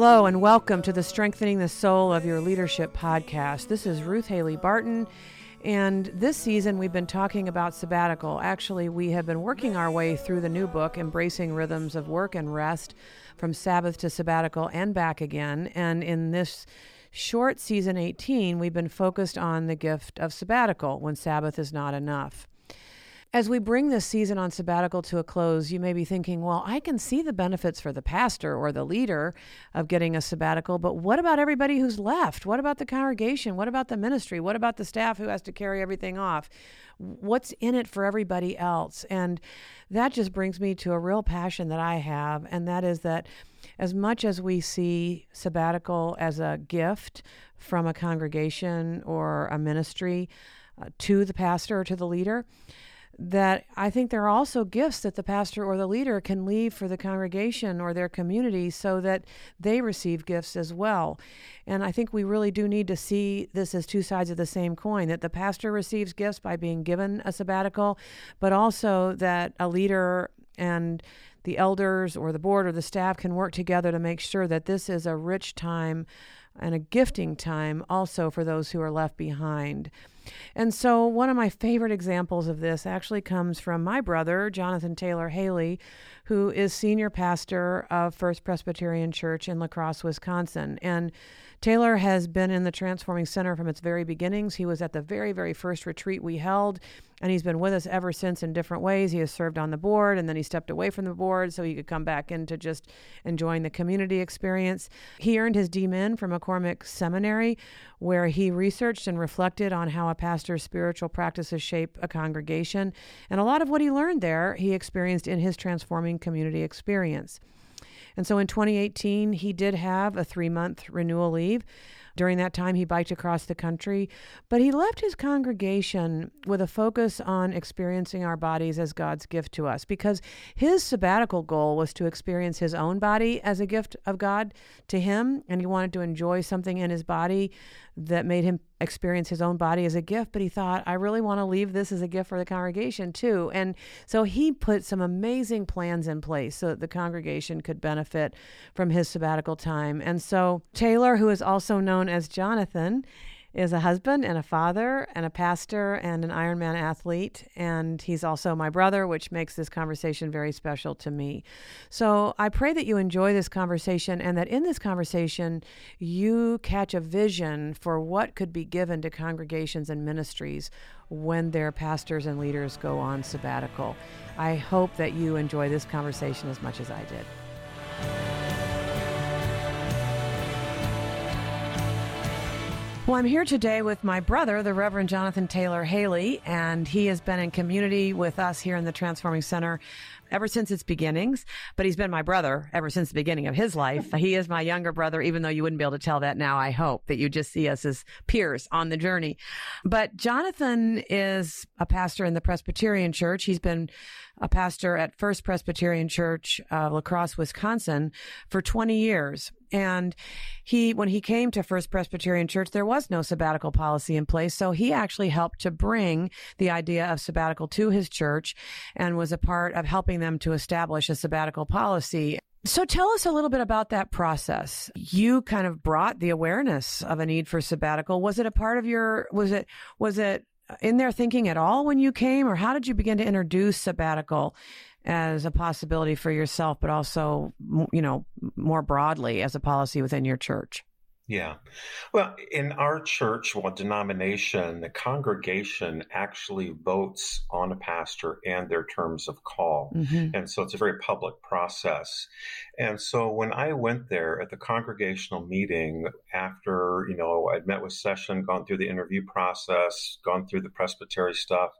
Hello, and welcome to the Strengthening the Soul of Your Leadership podcast. This is Ruth Haley Barton, and this season we've been talking about sabbatical. Actually, we have been working our way through the new book, Embracing Rhythms of Work and Rest from Sabbath to Sabbatical and back again. And in this short season 18, we've been focused on the gift of sabbatical when Sabbath is not enough. As we bring this season on sabbatical to a close, you may be thinking, well, I can see the benefits for the pastor or the leader of getting a sabbatical, but what about everybody who's left? What about the congregation? What about the ministry? What about the staff who has to carry everything off? What's in it for everybody else? And that just brings me to a real passion that I have, and that is that as much as we see sabbatical as a gift from a congregation or a ministry uh, to the pastor or to the leader, that I think there are also gifts that the pastor or the leader can leave for the congregation or their community so that they receive gifts as well. And I think we really do need to see this as two sides of the same coin that the pastor receives gifts by being given a sabbatical, but also that a leader and the elders or the board or the staff can work together to make sure that this is a rich time and a gifting time also for those who are left behind. And so, one of my favorite examples of this actually comes from my brother, Jonathan Taylor Haley, who is senior pastor of First Presbyterian Church in La Crosse, Wisconsin. And Taylor has been in the Transforming Center from its very beginnings. He was at the very, very first retreat we held, and he's been with us ever since in different ways. He has served on the board, and then he stepped away from the board so he could come back into just enjoying the community experience. He earned his DMin from McCormick Seminary, where he researched and reflected on how a pastor's spiritual practices shape a congregation. And a lot of what he learned there, he experienced in his transforming community experience. And so in 2018, he did have a three month renewal leave. During that time, he biked across the country, but he left his congregation with a focus on experiencing our bodies as God's gift to us because his sabbatical goal was to experience his own body as a gift of God to him, and he wanted to enjoy something in his body that made him experience his own body as a gift, but he thought, I really want to leave this as a gift for the congregation too. And so he put some amazing plans in place so that the congregation could benefit from his sabbatical time. And so Taylor, who is also known as Jonathan, is a husband and a father and a pastor and an Ironman athlete. And he's also my brother, which makes this conversation very special to me. So I pray that you enjoy this conversation and that in this conversation, you catch a vision for what could be given to congregations and ministries when their pastors and leaders go on sabbatical. I hope that you enjoy this conversation as much as I did. Well, I'm here today with my brother, the Reverend Jonathan Taylor Haley, and he has been in community with us here in the Transforming Center ever since its beginnings, but he's been my brother ever since the beginning of his life. he is my younger brother, even though you wouldn't be able to tell that now, I hope, that you just see us as peers on the journey. But Jonathan is a pastor in the Presbyterian Church. He's been a pastor at First Presbyterian Church, uh, La Crosse, Wisconsin for 20 years. And he, when he came to First Presbyterian Church, there was no sabbatical policy in place. So he actually helped to bring the idea of sabbatical to his church and was a part of helping them to establish a sabbatical policy. So tell us a little bit about that process. You kind of brought the awareness of a need for sabbatical. Was it a part of your, was it, was it in their thinking at all when you came or how did you begin to introduce sabbatical as a possibility for yourself, but also, you know, more broadly as a policy within your church? Yeah. Well, in our church, well, denomination, the congregation actually votes on a pastor and their terms of call. Mm-hmm. And so it's a very public process. And so when I went there at the congregational meeting after, you know, I'd met with session, gone through the interview process, gone through the presbytery stuff,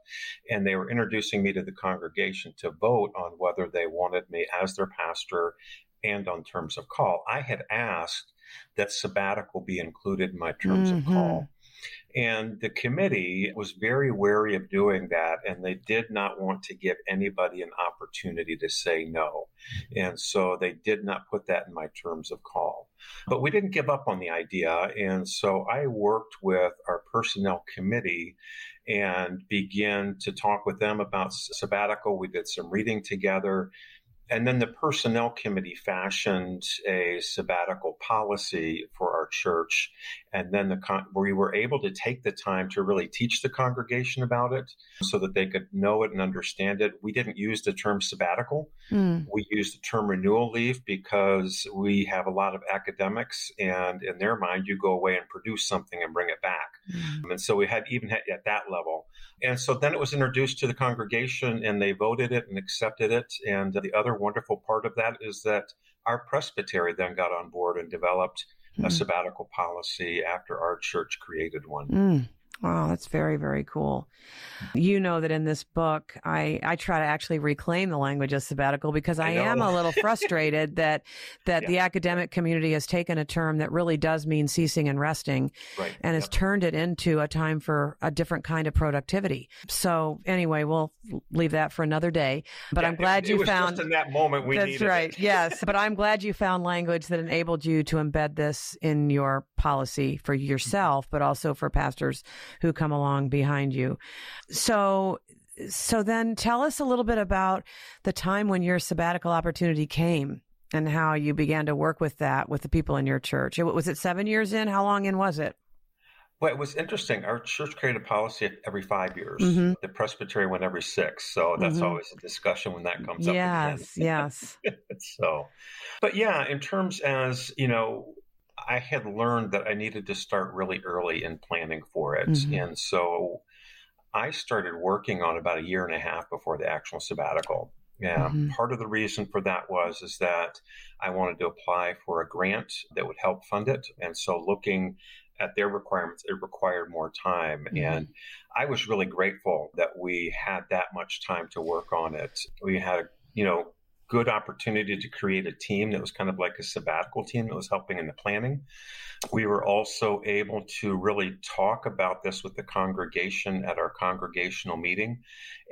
and they were introducing me to the congregation to vote on whether they wanted me as their pastor and on terms of call. I had asked that sabbatical be included in my terms mm-hmm. of call. And the committee was very wary of doing that, and they did not want to give anybody an opportunity to say no. And so they did not put that in my terms of call. But we didn't give up on the idea. And so I worked with our personnel committee and began to talk with them about sabbatical. We did some reading together and then the personnel committee fashioned a sabbatical policy for our church. And then the con- we were able to take the time to really teach the congregation about it so that they could know it and understand it. We didn't use the term sabbatical. Mm. We used the term renewal leave because we have a lot of academics and in their mind, you go away and produce something and bring it back. Mm. And so we had even had, at that level. And so then it was introduced to the congregation and they voted it and accepted it. And the other wonderful part of that is that our presbytery then got on board and developed mm. a hmm. sabbatical policy after our church created one. Mm. Wow, that's very, very cool. You know that in this book, I, I try to actually reclaim the language of sabbatical because I, I am a little frustrated that that yeah. the academic community has taken a term that really does mean ceasing and resting right. and has turned it into a time for a different kind of productivity. So anyway, we'll leave that for another day. But yeah, I'm glad it, you it found in that moment we That's right. Yes. But I'm glad you found language that enabled you to embed this in your policy for yourself, but also for pastors who come along behind you. So, so then tell us a little bit about the time when your sabbatical opportunity came and how you began to work with that with the people in your church. Was it seven years in? How long in was it? Well, it was interesting. Our church created a policy every five years. Mm-hmm. The presbytery went every six. So that's mm-hmm. always a discussion when that comes up. Yes, yes. so, but yeah, in terms as, you know, I had learned that I needed to start really early in planning for it. Mm-hmm. And so I started working on about a year and a half before the actual sabbatical. Yeah, mm-hmm. part of the reason for that was is that I wanted to apply for a grant that would help fund it, and so looking at their requirements, it required more time. Mm-hmm. And I was really grateful that we had that much time to work on it. We had, you know, good opportunity to create a team that was kind of like a sabbatical team that was helping in the planning. We were also able to really talk about this with the congregation at our congregational meeting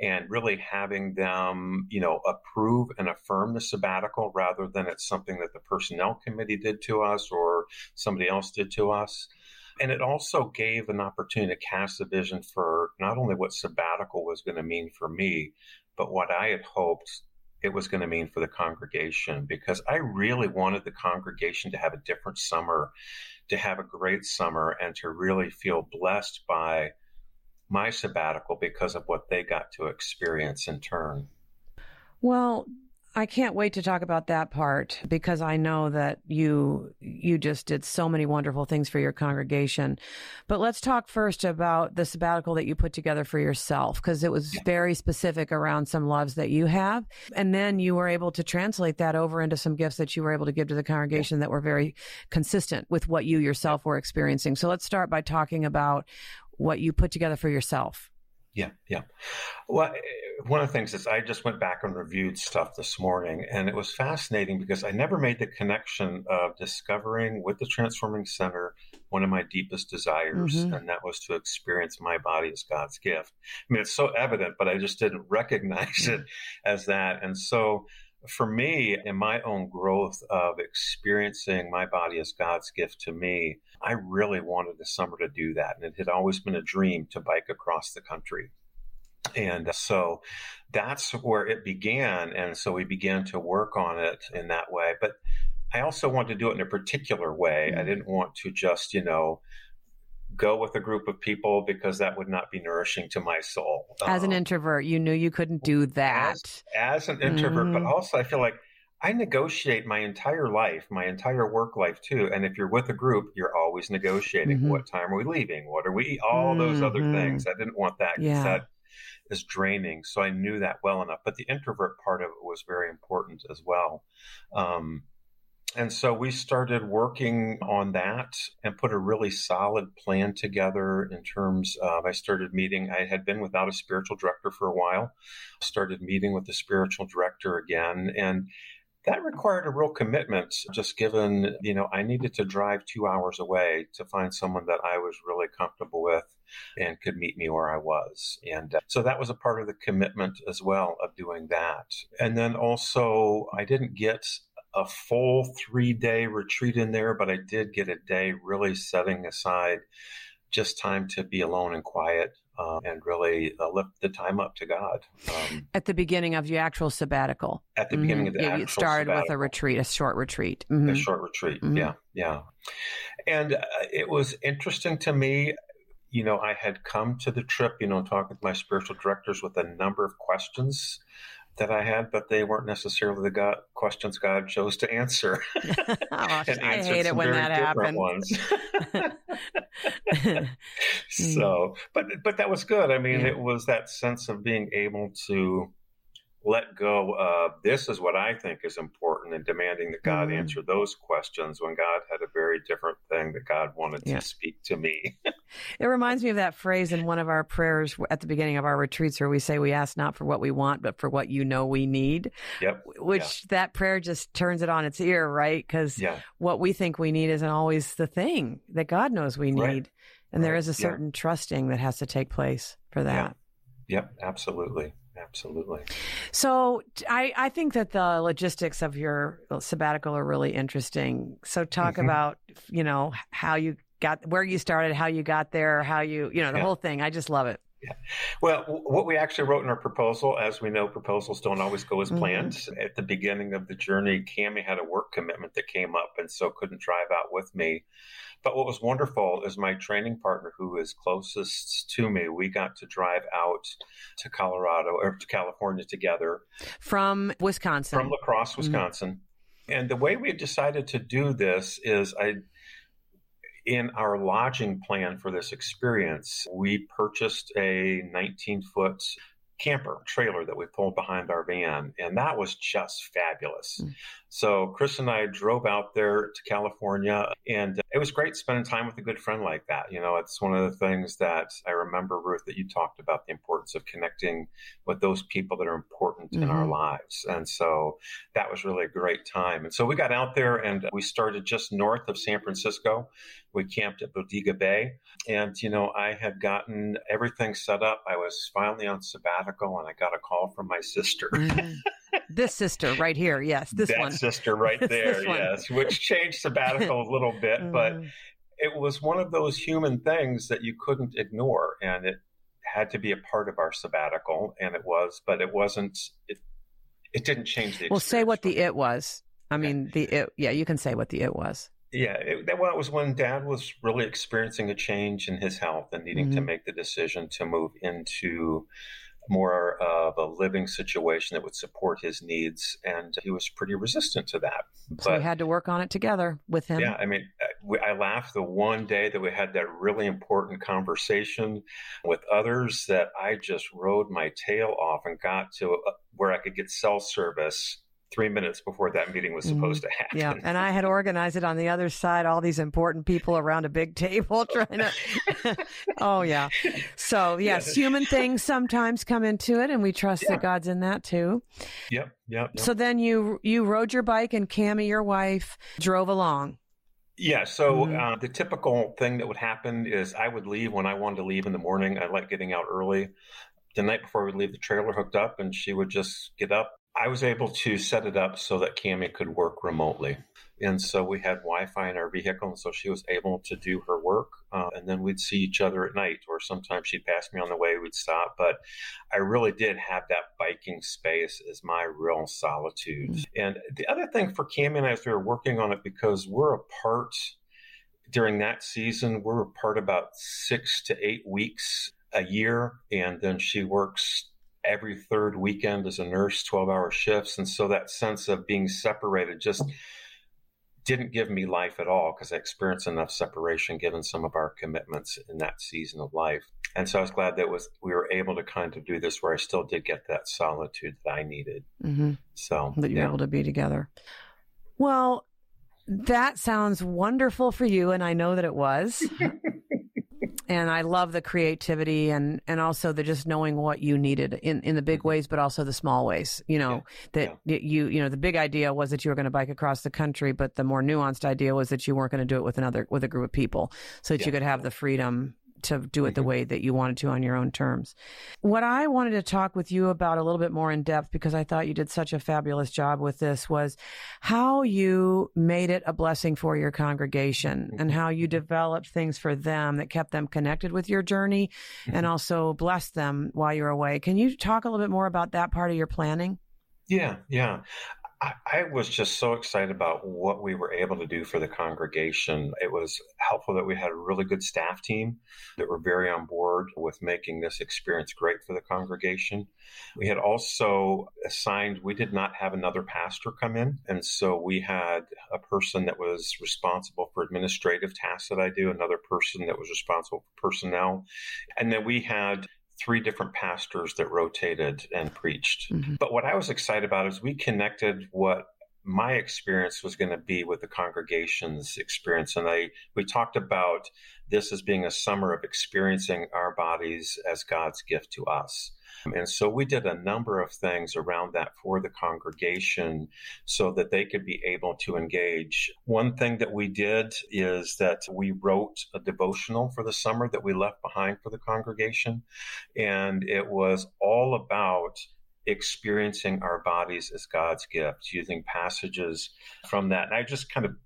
and really having them, you know, approve and affirm the sabbatical rather than it's something that the personnel committee did to us or somebody else did to us. And it also gave an opportunity to cast a vision for not only what sabbatical was going to mean for me, but what I had hoped it was going to mean for the congregation because I really wanted the congregation to have a different summer, to have a great summer, and to really feel blessed by my sabbatical because of what they got to experience in turn. Well, I can't wait to talk about that part because I know that you you just did so many wonderful things for your congregation. But let's talk first about the sabbatical that you put together for yourself because it was very specific around some loves that you have and then you were able to translate that over into some gifts that you were able to give to the congregation that were very consistent with what you yourself were experiencing. So let's start by talking about what you put together for yourself. Yeah, yeah. Well, one of the things is I just went back and reviewed stuff this morning, and it was fascinating because I never made the connection of discovering with the Transforming Center one of my deepest desires, mm-hmm. and that was to experience my body as God's gift. I mean, it's so evident, but I just didn't recognize it as that. And so for me, in my own growth of experiencing my body as God's gift to me, I really wanted the summer to do that. And it had always been a dream to bike across the country. And so that's where it began. And so we began to work on it in that way. But I also wanted to do it in a particular way. I mm-hmm. didn't want to just, you know, go with a group of people because that would not be nourishing to my soul. As um, an introvert, you knew you couldn't do that. As, as an introvert, mm-hmm. but also I feel like I negotiate my entire life, my entire work life too. And if you're with a group, you're always negotiating. Mm-hmm. What time are we leaving? What are we? All mm-hmm. those other mm-hmm. things. I didn't want that because yeah. that is draining. So I knew that well enough. But the introvert part of it was very important as well. Um, and so we started working on that and put a really solid plan together in terms of I started meeting. I had been without a spiritual director for a while, started meeting with the spiritual director again. And that required a real commitment, just given, you know, I needed to drive two hours away to find someone that I was really comfortable with and could meet me where I was. And uh, so that was a part of the commitment as well of doing that. And then also, I didn't get a full three day retreat in there, but I did get a day really setting aside just time to be alone and quiet uh, and really uh, lift the time up to God. Um, at the beginning of your actual sabbatical. At the mm-hmm. beginning of the yeah, you started sabbatical. with a retreat, a short retreat. Mm-hmm. A short retreat, mm-hmm. yeah, yeah. And uh, it was interesting to me. You know, I had come to the trip, you know, talk with my spiritual directors with a number of questions that I had, but they weren't necessarily the God, questions God chose to answer. oh, I hate it when that happens. Mm. so, but but that was good. I mean, yeah. it was that sense of being able to let go of this is what I think is important and demanding that God mm. answer those questions when God had a very different thing that God wanted yeah. to speak to me. it reminds me of that phrase in one of our prayers at the beginning of our retreats where we say we ask not for what we want but for what you know we need. Yep. Which yeah. that prayer just turns it on its ear, right? Cuz yeah. what we think we need isn't always the thing that God knows we need. Right. And right. there is a certain trusting that has to take place for that. Yep, absolutely. Absolutely. So I, I think that the logistics of your sabbatical are really interesting. So talk mm-hmm. about, you know, how you got where you started, how you got there, how you, you know, the yeah. whole thing. I just love it. Yeah. Well, what we actually wrote in our proposal, as we know, proposals don't always go as mm-hmm. planned. Mm-hmm. At the beginning of the journey, Cami had a work commitment that came up and so couldn't drive out with me. But what was wonderful is my training partner, who is closest to me, we got to drive out to Colorado or to California together. From Wisconsin. From La Crosse, mm-hmm. Wisconsin. Mm-hmm. And the way we decided to do this is I in our lodging plan for this experience, we purchased a 19 foot camper trailer that we pulled behind our van, and that was just fabulous. Mm. So Chris and I drove out there to California, and it was great spending time with a good friend like that. You know, it's one of the things that I remember, Ruth, that you talked about the importance of connecting with those people that are important mm-hmm. in our mm-hmm. lives, and so that was really a great time. And so we got out there, and we started just north of San Francisco. We camped at Bodega Bay, and you know, I had gotten everything set up. I was finally on sabbatical, and I got a call from my sister. Mm-hmm. This sister right here, yes, this that one, sister right there, yes, which changed sabbatical a little bit, mm-hmm. but it was one of those human things that you couldn't ignore, and it had to be a part of our sabbatical, and it was, but it wasn't. It it didn't change the. Well, say what the it was. I mean, the it. Yeah, you can say what the it was. Yeah, it, that well, was when Dad was really experiencing a change in his health and needing mm-hmm. to make the decision to move into more of a living situation that would support his needs, and he was pretty resistant to that. So but, we had to work on it together with him. Yeah, I mean, I laughed the one day that we had that really important conversation with others that I just rode my tail off and got to uh, where I could get cell service three minutes before that meeting was supposed mm-hmm. to happen. Yeah, and I had organized it on the other side, all these important people around a big table trying to. oh yeah, so yes, yeah. human things sometimes come into it, and we trust yeah. that God's in that too. Yep, yep, yep. So then you you rode your bike, and Cami, your wife, drove along. Yeah, so mm-hmm. uh, the typical thing that would happen is I would leave when I wanted to leave in the morning. I like getting out early. The night before we'd leave, the trailer hooked up, and she would just get up, I was able to set it up so that Cami could work remotely. And so we had Wi Fi in our vehicle. And so she was able to do her work. Uh, and then we'd see each other at night, or sometimes she'd pass me on the way, we'd stop. But I really did have that biking space as my real solitude. Mm-hmm. And the other thing for Cami and I, as we were working on it, because we're apart during that season, we're apart about six to eight weeks a year. And then she works every third weekend as a nurse, 12 hour shifts. And so that sense of being separated just didn't give me life at all because I experienced enough separation given some of our commitments in that season of life. And so I was glad that was we were able to kind of do this where I still did get that solitude that I needed. Mm-hmm. So that you're yeah. able to be together. Well, that sounds wonderful for you, and I know that it was. and I love the creativity and and also the just knowing what you needed in in the big mm-hmm. ways, but also the small ways. You know yeah. that yeah. you you know the big idea was that you were going to bike across the country, but the more nuanced idea was that you weren't going to do it with another with a group of people, so that yeah. you could have the freedom to do it the mm-hmm. way that you wanted to on your own terms. What I wanted to talk with you about a little bit more in depth because I thought you did such a fabulous job with this was how you made it a blessing for your congregation and mm-hmm. how you developed things for them that kept them connected with your journey and mm-hmm. also blessed them while you're away. Can you talk a little bit more about that part of your planning? Yeah, yeah. I, was just so excited about what we were able to do for the congregation. It was helpful that we had a really good staff team that were very on board with making this experience great for the congregation. We had also assigned, we did not have another pastor come in. And so we had a person that was responsible for administrative tasks that I do, another person that was responsible for personnel. And then we had three different pastors that rotated and preached. Mm-hmm. But what I was excited about is we connected what my experience was going to be with the congregation's experience and i we talked about this as being a summer of experiencing our bodies as god's gift to us and so we did a number of things around that for the congregation so that they could be able to engage. One thing that we did is that we wrote a devotional for the summer that we left behind for the congregation. And it was all about experiencing our bodies as God's gifts, using passages from that. And I just kind of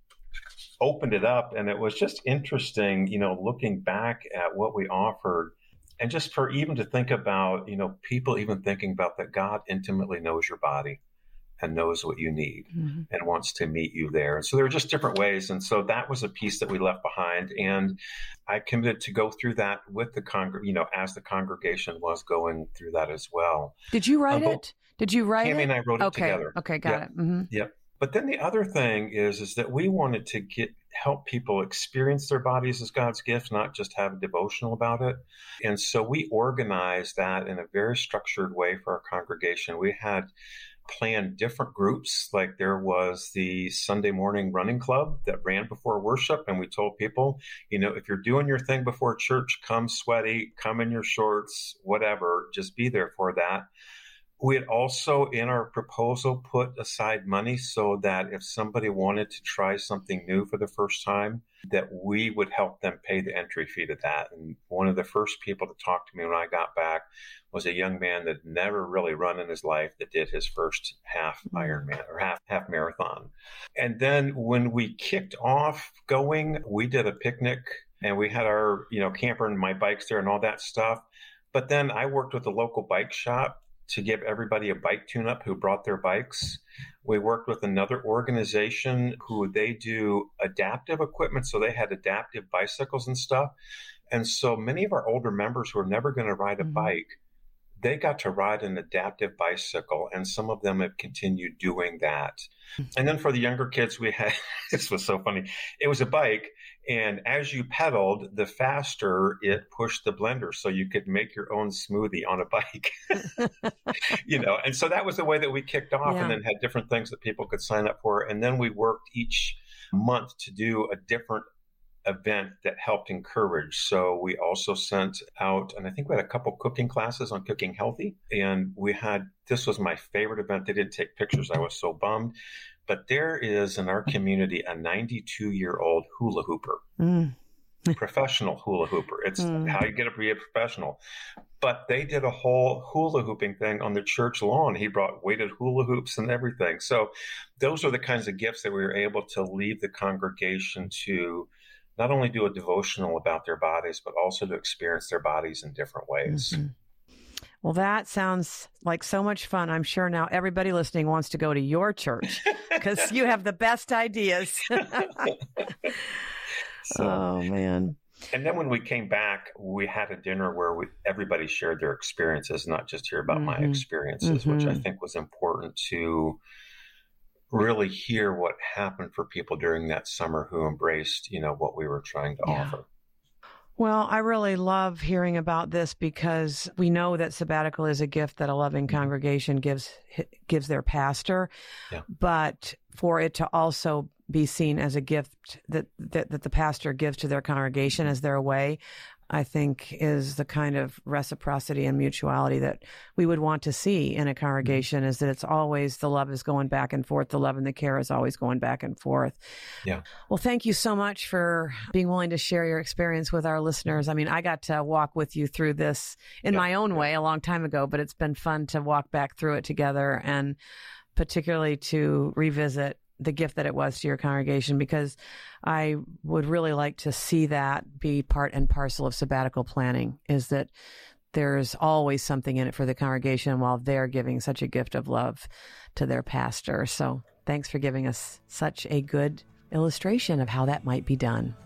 opened it up and it was just interesting, you know, looking back at what we offered and just for even to think about, you know, people even thinking about that God intimately knows your body and knows what you need mm-hmm. and wants to meet you there. And so there are just different ways. And so that was a piece that we left behind. And I committed to go through that with the con, you know, as the congregation was going through that as well. Did you write um, it? Did you write Tammy it? and I wrote it okay. together. Okay, got yep. it. Mm-hmm. Yep. But then the other thing is, is that we wanted to get help people experience their bodies as God's gift, not just have a devotional about it. And so we organized that in a very structured way for our congregation. We had planned different groups. Like there was the Sunday morning running club that ran before worship. And we told people, you know, if you're doing your thing before church, come sweaty, come in your shorts, whatever, just be there for that. We had also in our proposal put aside money so that if somebody wanted to try something new for the first time, that we would help them pay the entry fee to that. And one of the first people to talk to me when I got back was a young man that never really run in his life that did his first half mm-hmm. Ironman or half half marathon. And then when we kicked off going, we did a picnic and we had our, you know, camper and my bikes there and all that stuff. But then I worked with a local bike shop to give everybody a bike tune up who brought their bikes. We worked with another organization who they do adaptive equipment. So they had adaptive bicycles and stuff. And so many of our older members who are never going to ride a mm-hmm. bike, they got to ride an adaptive bicycle. And some of them have continued doing that. Mm-hmm. And then for the younger kids, we had this was so funny. It was a bike and as you pedaled, the faster it pushed the blender so you could make your own smoothie on a bike. you know, and so that was the way that we kicked off yeah. and then had different things that people could sign up for. And then we worked each month to do a different event that helped encourage. So we also sent out, and I think we had a couple cooking classes on cooking healthy. And we had, this was my favorite event. They didn't take pictures. I was so bummed. But there is in our community a 92 year old hula hooper, mm. professional hula hooper. It's mm. how you get to be a professional. But they did a whole hula hooping thing on the church lawn. He brought weighted hula hoops and everything. So those are the kinds of gifts that we were able to leave the congregation to not only do a devotional about their bodies, but also to experience their bodies in different ways. Mm-hmm. Well, that sounds like so much fun. I'm sure now everybody listening wants to go to your church because you have the best ideas. so, oh, man. And then when we came back, we had a dinner where we, everybody shared their experiences, not just hear about mm-hmm. my experiences, mm-hmm. which I mm-hmm. think was important to really hear what happened for people during that summer who embraced, you know, what we were trying to yeah. offer. Well, I really love hearing about this because we know that sabbatical is a gift that a loving mm-hmm. congregation gives gives their pastor, yeah. but for it to also be seen as a gift that, that, that the pastor gives to their congregation as their way I think is the kind of reciprocity and mutuality that we would want to see in a congregation mm-hmm. is that it's always the love is going back and forth. The love and the care is always going back and forth. Yeah. Well, thank you so much for being willing to share your experience with our listeners. I mean, I got to walk with you through this in yeah. my own way a long time ago, but it's been fun to walk back through it together and particularly to revisit the gift that it was to your congregation because I would really like to see that be part and parcel of sabbatical planning is that there's always something in it for the congregation while they're giving such a gift of love to their pastor. So thanks for giving us such a good illustration of how that might be done.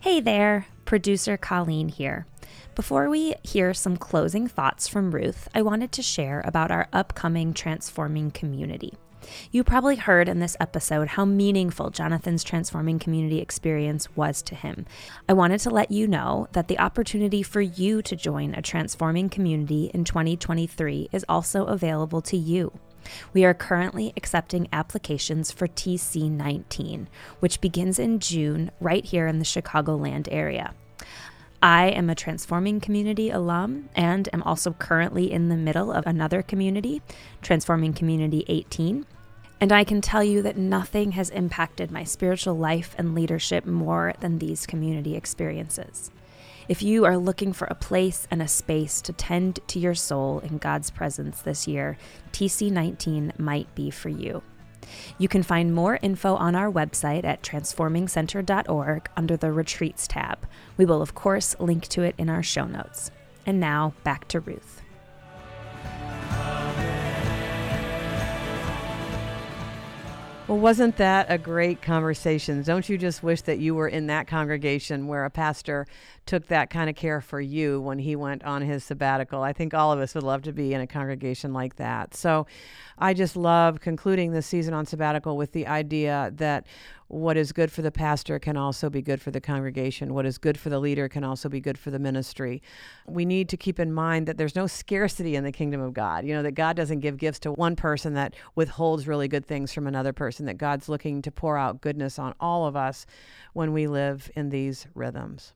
Hey there, producer Colleen here. Before we hear some closing thoughts from Ruth, I wanted to share about our upcoming Transforming Community. You probably heard in this episode how meaningful Jonathan's transforming community experience was to him. I wanted to let you know that the opportunity for you to join a transforming community in 2023 is also available to you. We are currently accepting applications for TC19, which begins in June right here in the Chicagoland area. I am a Transforming Community alum and am also currently in the middle of another community, Transforming Community 18. And I can tell you that nothing has impacted my spiritual life and leadership more than these community experiences. If you are looking for a place and a space to tend to your soul in God's presence this year, TC19 might be for you. You can find more info on our website at transformingcenter.org under the Retreats tab. We will, of course, link to it in our show notes. And now, back to Ruth. Well, wasn't that a great conversation? Don't you just wish that you were in that congregation where a pastor took that kind of care for you when he went on his sabbatical? I think all of us would love to be in a congregation like that. So I just love concluding this season on sabbatical with the idea that what is good for the pastor can also be good for the congregation. What is good for the leader can also be good for the ministry. We need to keep in mind that there's no scarcity in the kingdom of God. You know, that God doesn't give gifts to one person that withholds really good things from another person, that God's looking to pour out goodness on all of us when we live in these rhythms.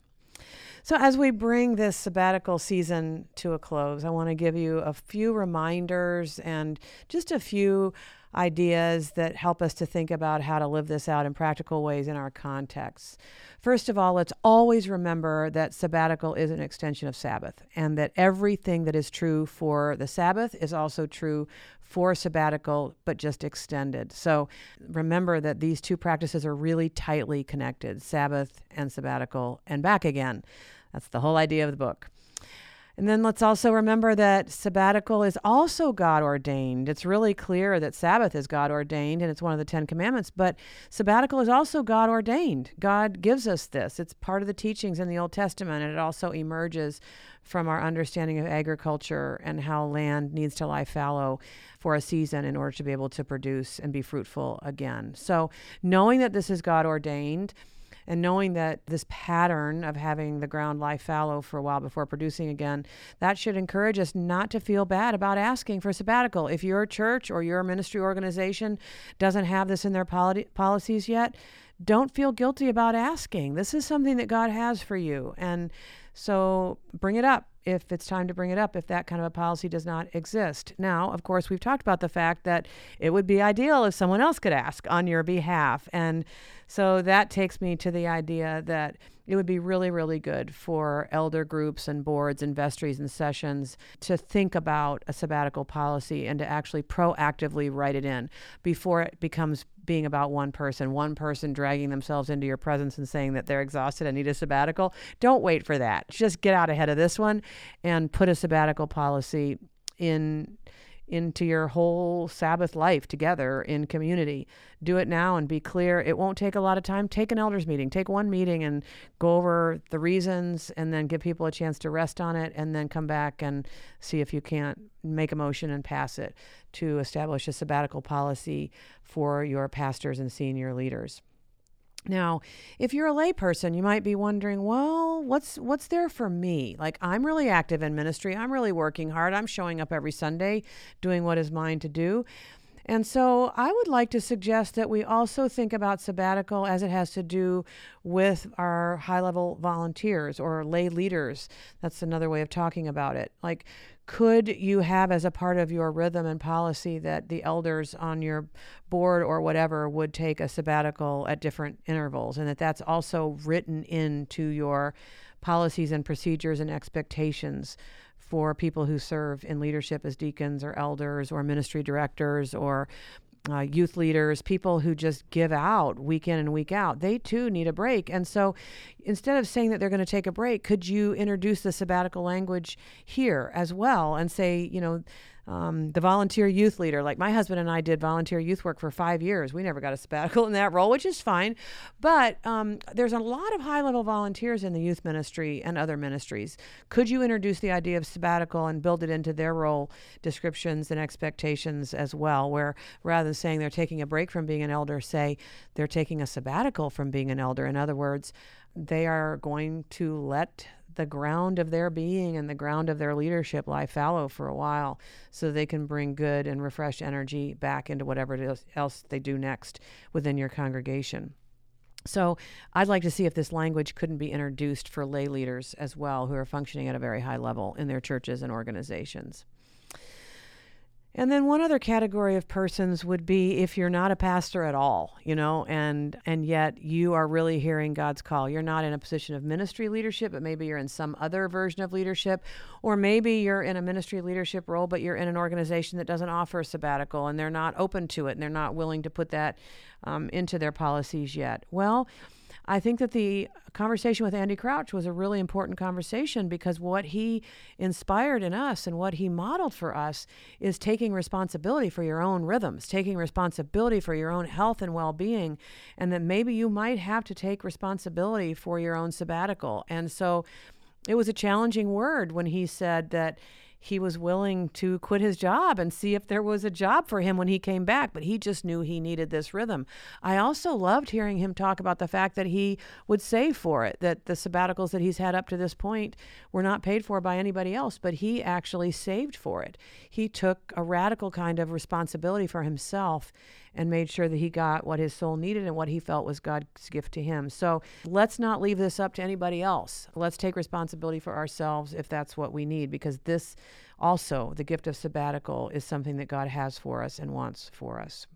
So, as we bring this sabbatical season to a close, I want to give you a few reminders and just a few ideas that help us to think about how to live this out in practical ways in our contexts. First of all, let's always remember that sabbatical is an extension of Sabbath and that everything that is true for the Sabbath is also true for sabbatical, but just extended. So remember that these two practices are really tightly connected Sabbath and sabbatical, and back again. That's the whole idea of the book. And then let's also remember that sabbatical is also God ordained. It's really clear that Sabbath is God ordained and it's one of the Ten Commandments, but sabbatical is also God ordained. God gives us this. It's part of the teachings in the Old Testament, and it also emerges from our understanding of agriculture and how land needs to lie fallow for a season in order to be able to produce and be fruitful again. So, knowing that this is God ordained, and knowing that this pattern of having the ground lie fallow for a while before producing again, that should encourage us not to feel bad about asking for sabbatical. If your church or your ministry organization doesn't have this in their poli- policies yet, don't feel guilty about asking. This is something that God has for you. And so bring it up if it's time to bring it up if that kind of a policy does not exist. Now, of course, we've talked about the fact that it would be ideal if someone else could ask on your behalf. And so that takes me to the idea that it would be really, really good for elder groups and boards and vestries and sessions to think about a sabbatical policy and to actually proactively write it in before it becomes being about one person, one person dragging themselves into your presence and saying that they're exhausted and need a sabbatical. Don't wait for that. Just get out ahead of this one and put a sabbatical policy in into your whole Sabbath life together in community. Do it now and be clear. It won't take a lot of time. Take an elders meeting, take one meeting and go over the reasons and then give people a chance to rest on it and then come back and see if you can't make a motion and pass it to establish a sabbatical policy for your pastors and senior leaders. Now, if you're a layperson, you might be wondering, well, what's what's there for me? Like I'm really active in ministry. I'm really working hard. I'm showing up every Sunday doing what is mine to do. And so I would like to suggest that we also think about sabbatical as it has to do with our high level volunteers or lay leaders. That's another way of talking about it. Like, could you have as a part of your rhythm and policy that the elders on your board or whatever would take a sabbatical at different intervals? And that that's also written into your policies and procedures and expectations for people who serve in leadership as deacons or elders or ministry directors or uh, youth leaders, people who just give out week in and week out, they too need a break. And so instead of saying that they're going to take a break, could you introduce the sabbatical language here as well and say, you know, um, the volunteer youth leader. Like my husband and I did volunteer youth work for five years. We never got a sabbatical in that role, which is fine. But um, there's a lot of high level volunteers in the youth ministry and other ministries. Could you introduce the idea of sabbatical and build it into their role descriptions and expectations as well? Where rather than saying they're taking a break from being an elder, say they're taking a sabbatical from being an elder. In other words, they are going to let the ground of their being and the ground of their leadership lie fallow for a while so they can bring good and refreshed energy back into whatever else they do next within your congregation. So, I'd like to see if this language couldn't be introduced for lay leaders as well who are functioning at a very high level in their churches and organizations. And then one other category of persons would be if you're not a pastor at all, you know, and and yet you are really hearing God's call. You're not in a position of ministry leadership, but maybe you're in some other version of leadership, or maybe you're in a ministry leadership role, but you're in an organization that doesn't offer a sabbatical and they're not open to it and they're not willing to put that um, into their policies yet. Well, I think that the conversation with Andy Crouch was a really important conversation because what he inspired in us and what he modeled for us is taking responsibility for your own rhythms, taking responsibility for your own health and well being, and that maybe you might have to take responsibility for your own sabbatical. And so it was a challenging word when he said that he was willing to quit his job and see if there was a job for him when he came back, but he just knew he needed this rhythm. I also loved hearing him talk about the fact that he would save for it, that the sabbaticals that he's had up to this point were not paid for by anybody else, but he actually saved for it. He took a radical kind of responsibility for himself and made sure that he got what his soul needed and what he felt was God's gift to him. So let's not leave this up to anybody else. Let's take responsibility for ourselves if that's what we need, because this also, the gift of sabbatical, is something that God has for us and wants for us.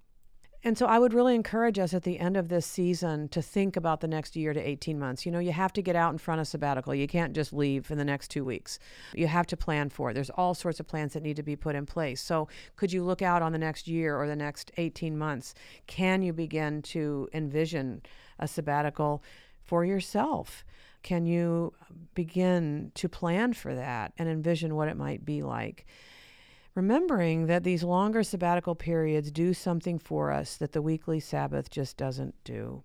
And so I would really encourage us at the end of this season to think about the next year to 18 months. You know, you have to get out in front of sabbatical. You can't just leave in the next two weeks. You have to plan for it. There's all sorts of plans that need to be put in place. So could you look out on the next year or the next 18 months? Can you begin to envision a sabbatical for yourself? Can you begin to plan for that and envision what it might be like? Remembering that these longer sabbatical periods do something for us that the weekly Sabbath just doesn't do.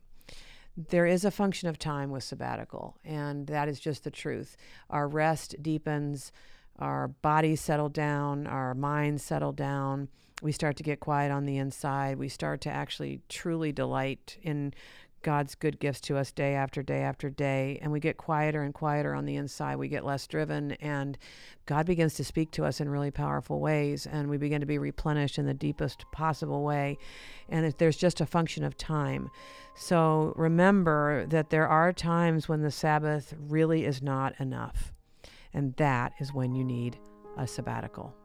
There is a function of time with sabbatical, and that is just the truth. Our rest deepens, our bodies settle down, our minds settle down. We start to get quiet on the inside. We start to actually truly delight in God's good gifts to us day after day after day, and we get quieter and quieter on the inside. We get less driven, and God begins to speak to us in really powerful ways, and we begin to be replenished in the deepest possible way. And there's just a function of time. So remember that there are times when the Sabbath really is not enough, and that is when you need a sabbatical.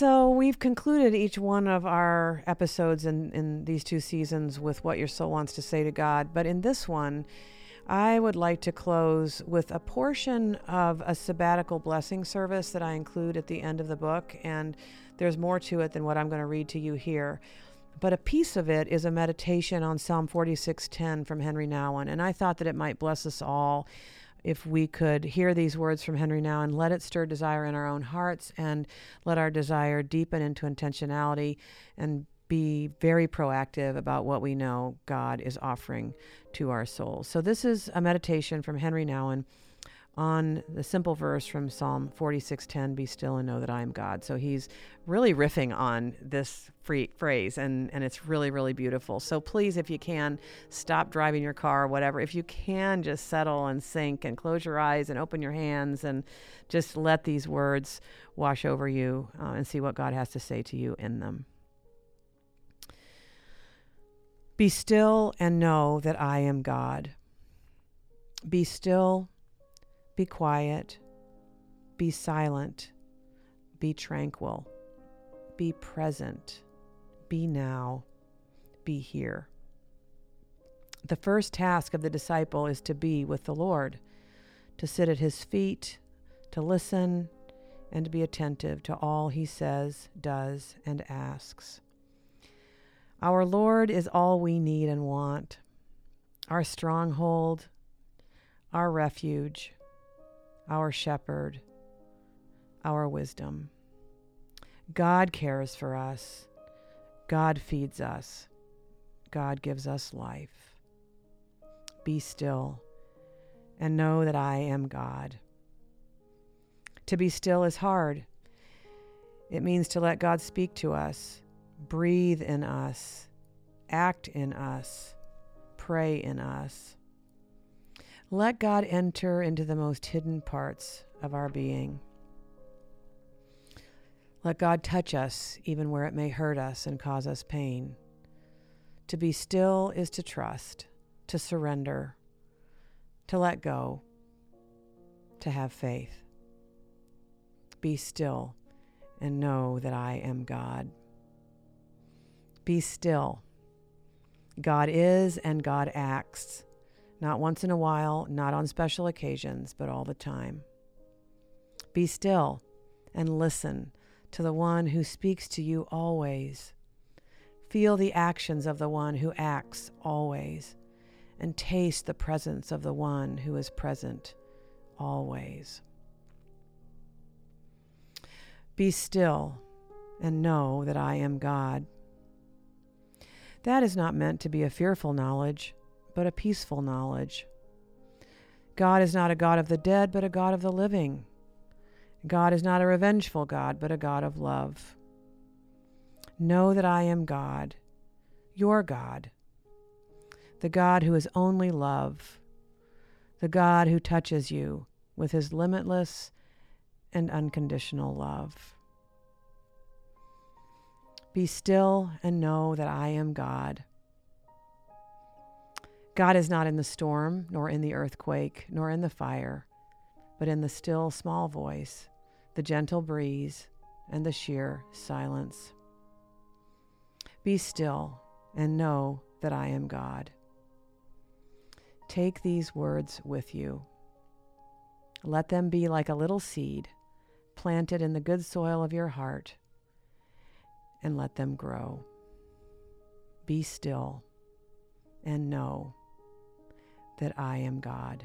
So we've concluded each one of our episodes in, in these two seasons with what your soul wants to say to God. But in this one, I would like to close with a portion of a sabbatical blessing service that I include at the end of the book. And there's more to it than what I'm going to read to you here. But a piece of it is a meditation on Psalm 46:10 from Henry Nouwen, and I thought that it might bless us all if we could hear these words from Henry Nouwen and let it stir desire in our own hearts and let our desire deepen into intentionality and be very proactive about what we know God is offering to our souls. So, this is a meditation from Henry Nouwen on the simple verse from Psalm 46:10, "Be still and know that I am God." So he's really riffing on this phrase, and and it's really really beautiful. So please, if you can, stop driving your car, or whatever. If you can, just settle and sink and close your eyes and open your hands and just let these words wash over you uh, and see what God has to say to you in them. Be still and know that I am God. Be still be quiet. Be silent. Be tranquil. Be present. Be now. Be here. The first task of the disciple is to be with the Lord, to sit at his feet, to listen, and to be attentive to all he says, does, and asks. Our Lord is all we need and want, our stronghold, our refuge, our shepherd, our wisdom. God cares for us. God feeds us. God gives us life. Be still and know that I am God. To be still is hard. It means to let God speak to us, breathe in us, act in us, pray in us. Let God enter into the most hidden parts of our being. Let God touch us even where it may hurt us and cause us pain. To be still is to trust, to surrender, to let go, to have faith. Be still and know that I am God. Be still. God is and God acts not once in a while, not on special occasions, but all the time. Be still and listen to the one who speaks to you always. Feel the actions of the one who acts always, and taste the presence of the one who is present always. Be still and know that I am God. That is not meant to be a fearful knowledge but a peaceful knowledge. God is not a God of the dead, but a God of the living. God is not a revengeful God, but a God of love. Know that I am God, your God, the God who is only love, the God who touches you with his limitless and unconditional love. Be still and know that I am God. God is not in the storm, nor in the earthquake, nor in the fire, but in the still small voice, the gentle breeze, and the sheer silence. Be still and know that I am God. Take these words with you. Let them be like a little seed planted in the good soil of your heart, and let them grow. Be still and know that I am God.